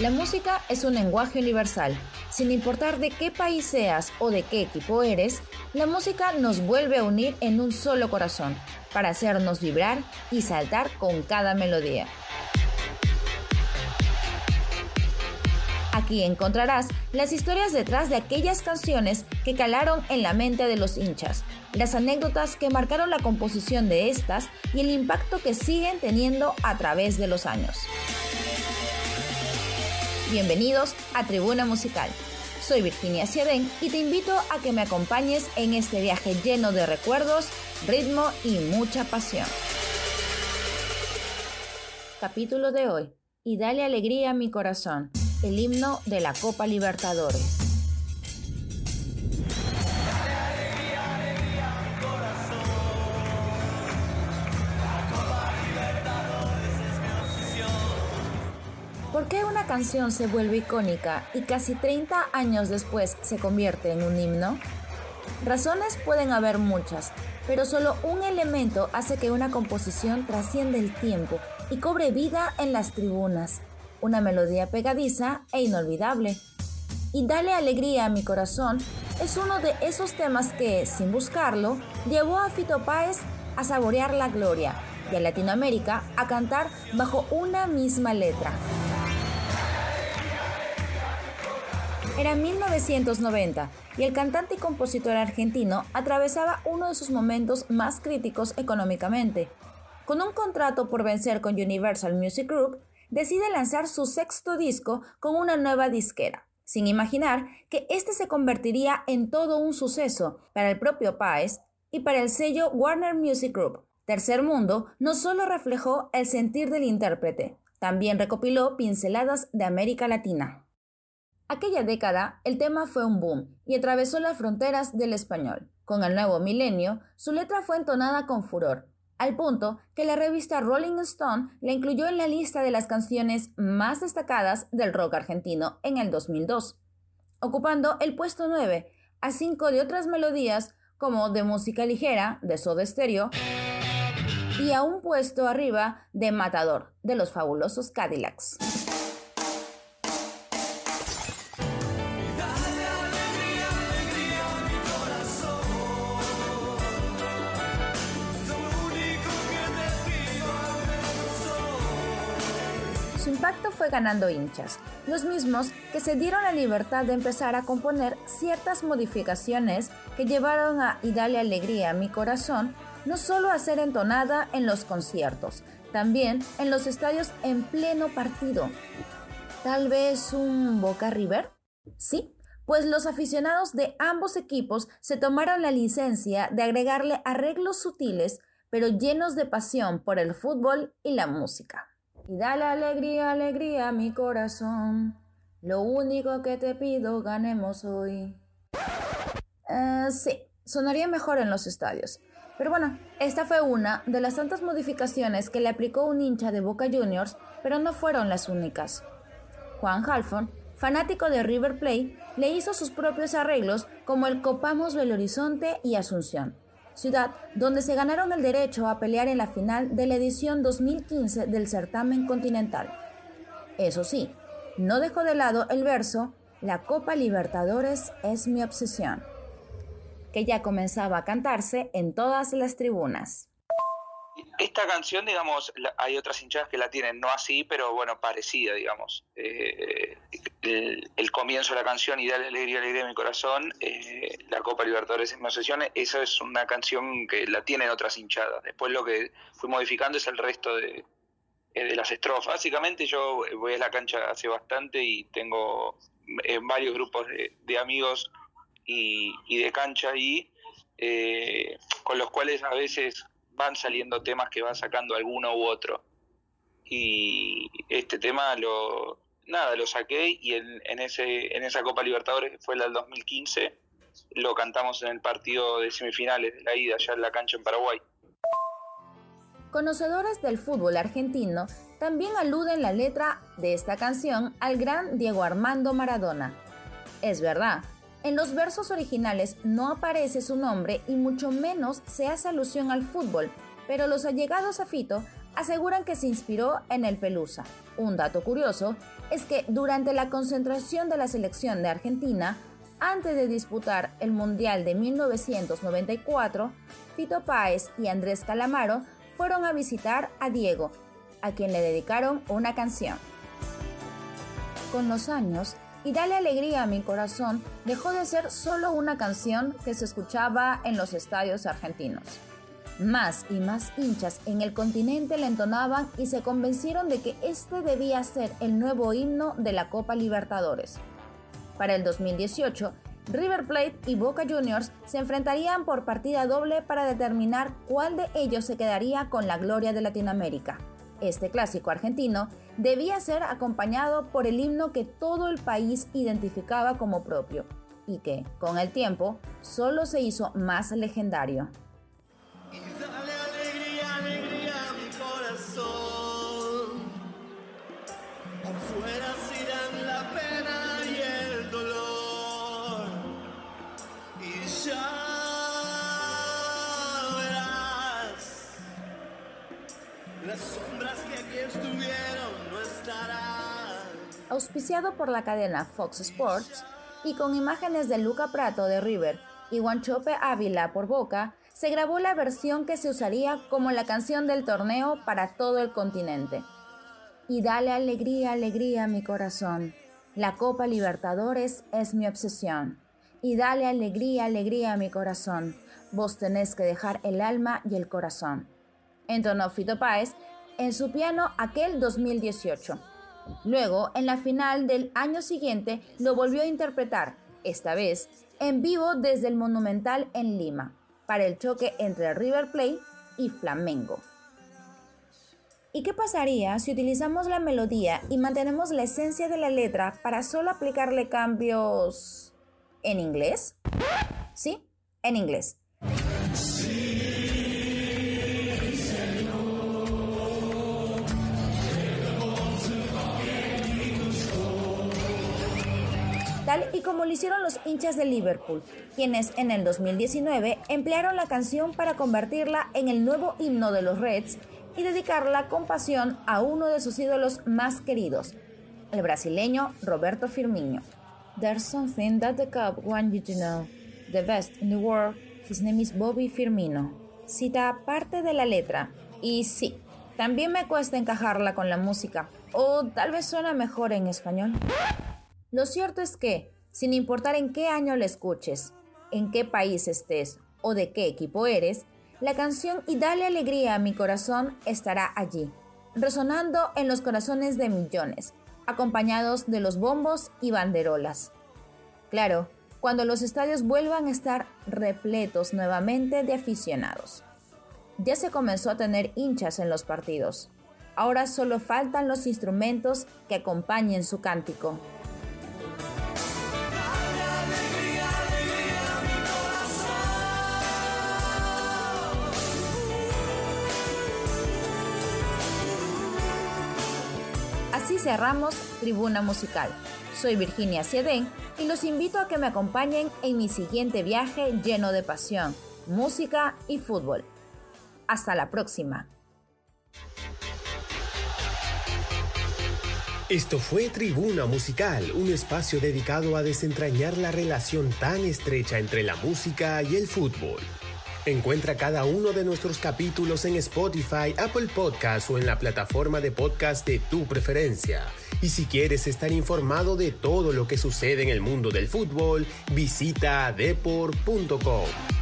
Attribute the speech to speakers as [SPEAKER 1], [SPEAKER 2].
[SPEAKER 1] La música es un lenguaje universal. Sin importar de qué país seas o de qué equipo eres, la música nos vuelve a unir en un solo corazón, para hacernos vibrar y saltar con cada melodía. Aquí encontrarás las historias detrás de aquellas canciones que calaron en la mente de los hinchas, las anécdotas que marcaron la composición de estas y el impacto que siguen teniendo a través de los años. Bienvenidos a Tribuna Musical. Soy Virginia Siedén y te invito a que me acompañes en este viaje lleno de recuerdos, ritmo y mucha pasión. Capítulo de hoy. Y dale alegría a mi corazón, el himno de la Copa Libertadores. Qué una canción se vuelve icónica y casi 30 años después se convierte en un himno? Razones pueden haber muchas, pero solo un elemento hace que una composición trascienda el tiempo y cobre vida en las tribunas, una melodía pegadiza e inolvidable. Y Dale alegría a mi corazón es uno de esos temas que, sin buscarlo, llevó a Fito Páez a saborear la gloria y a Latinoamérica a cantar bajo una misma letra. Era 1990 y el cantante y compositor argentino atravesaba uno de sus momentos más críticos económicamente. Con un contrato por vencer con Universal Music Group, decide lanzar su sexto disco con una nueva disquera, sin imaginar que este se convertiría en todo un suceso para el propio Páez y para el sello Warner Music Group. Tercer Mundo no solo reflejó el sentir del intérprete, también recopiló pinceladas de América Latina. Aquella década, el tema fue un boom y atravesó las fronteras del español. Con el nuevo milenio, su letra fue entonada con furor, al punto que la revista Rolling Stone la incluyó en la lista de las canciones más destacadas del rock argentino en el 2002, ocupando el puesto 9, a cinco de otras melodías como de música ligera de Soda Stereo y a un puesto arriba de Matador de los fabulosos Cadillacs. Su impacto fue ganando hinchas, los mismos que se dieron la libertad de empezar a componer ciertas modificaciones que llevaron a Y dale alegría a mi corazón no solo a ser entonada en los conciertos, también en los estadios en pleno partido. ¿Tal vez un Boca River? Sí, pues los aficionados de ambos equipos se tomaron la licencia de agregarle arreglos sutiles, pero llenos de pasión por el fútbol y la música. Y dale alegría, alegría a mi corazón. Lo único que te pido, ganemos hoy. Eh, sí, sonaría mejor en los estadios. Pero bueno, esta fue una de las tantas modificaciones que le aplicó un hincha de Boca Juniors, pero no fueron las únicas. Juan Halfon, fanático de River Plate, le hizo sus propios arreglos como el Copamos Belo Horizonte y Asunción, ciudad donde se ganaron el derecho a pelear en la final de la edición 2015 del certamen continental. Eso sí, no dejó de lado el verso La Copa Libertadores es mi obsesión, que ya comenzaba a cantarse en todas las tribunas.
[SPEAKER 2] Esta canción, digamos, hay otras hinchadas que la tienen, no así, pero bueno, parecida, digamos. Eh, el, comienzo de la canción y Dale Alegría, Alegría a mi corazón, eh, la Copa Libertadores en mi obsesión, esa es una canción que la tienen otras hinchadas. Después lo que fui modificando es el resto de, eh, de las estrofas. Básicamente yo voy a la cancha hace bastante y tengo varios grupos de, amigos y, y, de cancha ahí, con los cuales a veces van saliendo temas que va sacando alguno u otro. Y este tema lo nada, lo saqué y en, ese en esa Copa Libertadores que fue la del 2015 lo cantamos en el partido de semifinales de la ida allá en la cancha en Paraguay.
[SPEAKER 1] Conocedores del fútbol argentino también aluden la letra de esta canción al gran Diego Armando Maradona. Es verdad, en los versos originales no aparece su nombre y mucho menos se hace alusión al fútbol, pero los allegados a Fito aseguran que se inspiró en el Pelusa. Un dato curioso es que durante la concentración de la selección de Argentina, antes de disputar el Mundial de 1994, Fito Páez y Andrés Calamaro fueron a visitar a Diego, a quien le dedicaron una canción. Con los años, y Dale Alegría a mi corazón dejó de ser solo una canción que se escuchaba en los estadios argentinos. Más y más hinchas en el continente le entonaban y se convencieron de que este debía ser el nuevo himno de la Copa Libertadores. Para el 2018, River Plate y Boca Juniors se enfrentarían por partida doble para determinar cuál de ellos se quedaría con la gloria de Latinoamérica. Este clásico argentino debía ser acompañado por el himno que todo el país identificaba como propio y que, con el tiempo, solo se hizo más legendario. Auspiciado por la cadena Fox Sports y con imágenes de Luca Prato de River y Guanchope Ávila por Boca, se grabó la versión que se usaría como la canción del torneo para todo el continente. Y dale alegría, alegría a mi corazón. La Copa Libertadores es mi obsesión. Y dale alegría, alegría a mi corazón. Vos tenés que dejar el alma y el corazón. Entonó Fito Páez en su piano aquel 2018. Luego, en la final del año siguiente, lo volvió a interpretar, esta vez en vivo desde el Monumental en Lima, para el choque entre River Plate y Flamengo. ¿Y qué pasaría si utilizamos la melodía y mantenemos la esencia de la letra para solo aplicarle cambios en inglés? Sí, en inglés. Y como lo hicieron los hinchas de Liverpool, quienes en el 2019 emplearon la canción para convertirla en el nuevo himno de los Reds y dedicarla con pasión a uno de sus ídolos más queridos, el brasileño Roberto Firmino. There's something that the Cub want you to know. The best in the world, his name is Bobby Firmino. Cita parte de la letra, y sí, también me cuesta encajarla con la música, o tal vez suena mejor en español. Lo cierto es que, sin importar en qué año la escuches, en qué país estés o de qué equipo eres, la canción Y Dale Alegría a mi corazón estará allí, resonando en los corazones de millones, acompañados de los bombos y banderolas. Claro, cuando los estadios vuelvan a estar repletos nuevamente de aficionados. Ya se comenzó a tener hinchas en los partidos. Ahora solo faltan los instrumentos que acompañen su cántico. Así cerramos Tribuna Musical. Soy Virginia Siedén y los invito a que me acompañen en mi siguiente viaje lleno de pasión, música y fútbol. Hasta la próxima.
[SPEAKER 3] Esto fue Tribuna Musical, un espacio dedicado a desentrañar la relación tan estrecha entre la música y el fútbol. Encuentra cada uno de nuestros capítulos en Spotify, Apple Podcasts o en la plataforma de podcast de tu preferencia. Y si quieres estar informado de todo lo que sucede en el mundo del fútbol, visita deport.com.